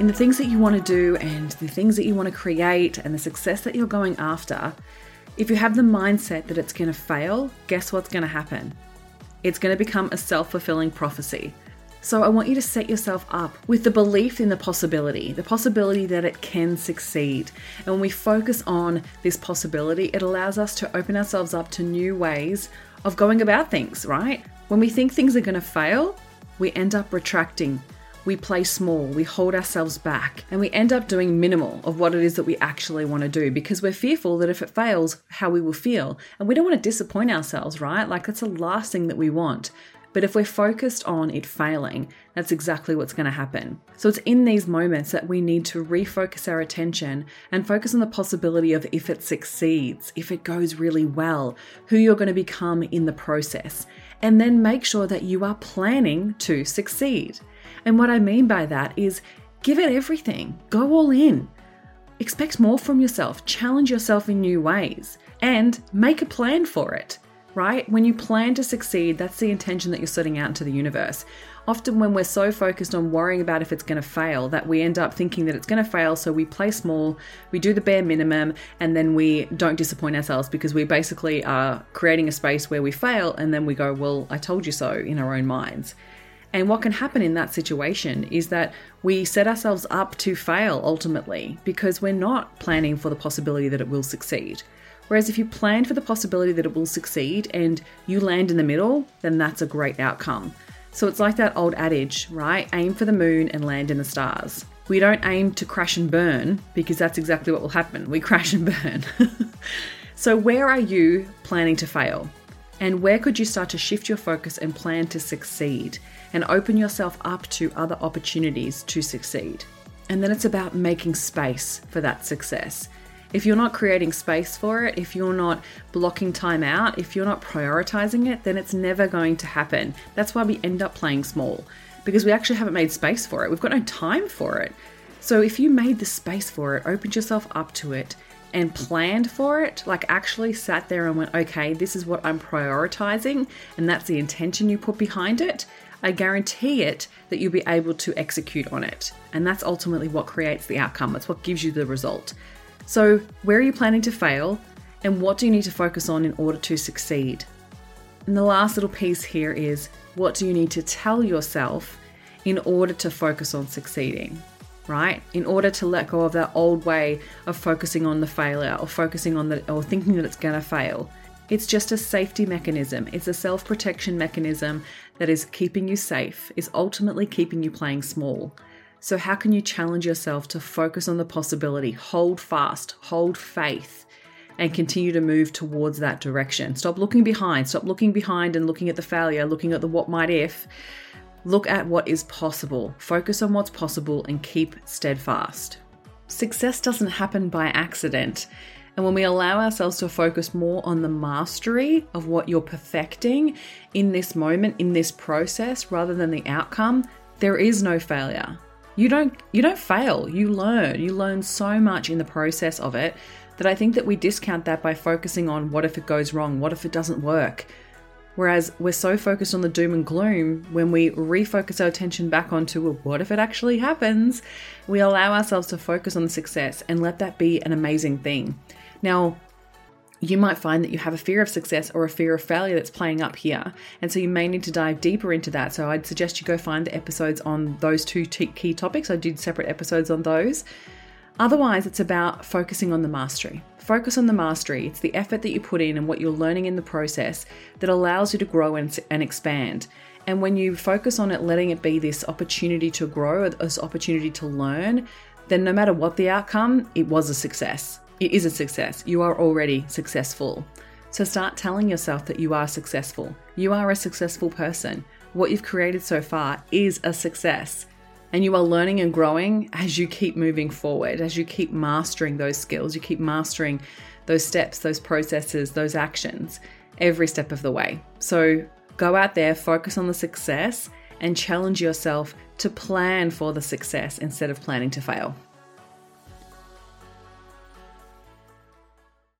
in the things that you want to do and the things that you want to create and the success that you're going after, if you have the mindset that it's going to fail, guess what's going to happen? It's going to become a self fulfilling prophecy. So I want you to set yourself up with the belief in the possibility, the possibility that it can succeed. And when we focus on this possibility, it allows us to open ourselves up to new ways of going about things, right? When we think things are going to fail, we end up retracting we play small, we hold ourselves back, and we end up doing minimal of what it is that we actually want to do because we're fearful that if it fails, how we will feel. And we don't want to disappoint ourselves, right? Like that's the last thing that we want. But if we're focused on it failing, that's exactly what's going to happen. So it's in these moments that we need to refocus our attention and focus on the possibility of if it succeeds, if it goes really well, who you're going to become in the process. And then make sure that you are planning to succeed. And what I mean by that is give it everything, go all in. Expect more from yourself, challenge yourself in new ways, and make a plan for it, right? When you plan to succeed, that's the intention that you're setting out into the universe. Often, when we're so focused on worrying about if it's going to fail, that we end up thinking that it's going to fail, so we play small, we do the bare minimum, and then we don't disappoint ourselves because we basically are creating a space where we fail, and then we go, Well, I told you so in our own minds. And what can happen in that situation is that we set ourselves up to fail ultimately because we're not planning for the possibility that it will succeed. Whereas if you plan for the possibility that it will succeed and you land in the middle, then that's a great outcome. So it's like that old adage, right? Aim for the moon and land in the stars. We don't aim to crash and burn because that's exactly what will happen. We crash and burn. so, where are you planning to fail? And where could you start to shift your focus and plan to succeed and open yourself up to other opportunities to succeed? And then it's about making space for that success. If you're not creating space for it, if you're not blocking time out, if you're not prioritizing it, then it's never going to happen. That's why we end up playing small because we actually haven't made space for it. We've got no time for it. So if you made the space for it, opened yourself up to it, and planned for it, like actually sat there and went, okay, this is what I'm prioritizing, and that's the intention you put behind it, I guarantee it that you'll be able to execute on it. And that's ultimately what creates the outcome, that's what gives you the result. So, where are you planning to fail, and what do you need to focus on in order to succeed? And the last little piece here is what do you need to tell yourself in order to focus on succeeding? right? In order to let go of that old way of focusing on the failure or focusing on the or thinking that it's going to fail. It's just a safety mechanism. It's a self protection mechanism that is keeping you safe, is ultimately keeping you playing small. So, how can you challenge yourself to focus on the possibility, hold fast, hold faith, and continue to move towards that direction? Stop looking behind, stop looking behind and looking at the failure, looking at the what might if, Look at what is possible, focus on what's possible, and keep steadfast. Success doesn't happen by accident. And when we allow ourselves to focus more on the mastery of what you're perfecting in this moment, in this process, rather than the outcome, there is no failure. You don't you don't fail, you learn. You learn so much in the process of it that I think that we discount that by focusing on what if it goes wrong? What if it doesn't work? Whereas we're so focused on the doom and gloom, when we refocus our attention back onto well, what if it actually happens, we allow ourselves to focus on the success and let that be an amazing thing. Now, you might find that you have a fear of success or a fear of failure that's playing up here. And so you may need to dive deeper into that. So I'd suggest you go find the episodes on those two key topics. I did separate episodes on those. Otherwise, it's about focusing on the mastery. Focus on the mastery. It's the effort that you put in and what you're learning in the process that allows you to grow and, and expand. And when you focus on it, letting it be this opportunity to grow, this opportunity to learn, then no matter what the outcome, it was a success. It is a success. You are already successful. So start telling yourself that you are successful. You are a successful person. What you've created so far is a success. And you are learning and growing as you keep moving forward, as you keep mastering those skills, you keep mastering those steps, those processes, those actions every step of the way. So go out there, focus on the success, and challenge yourself to plan for the success instead of planning to fail.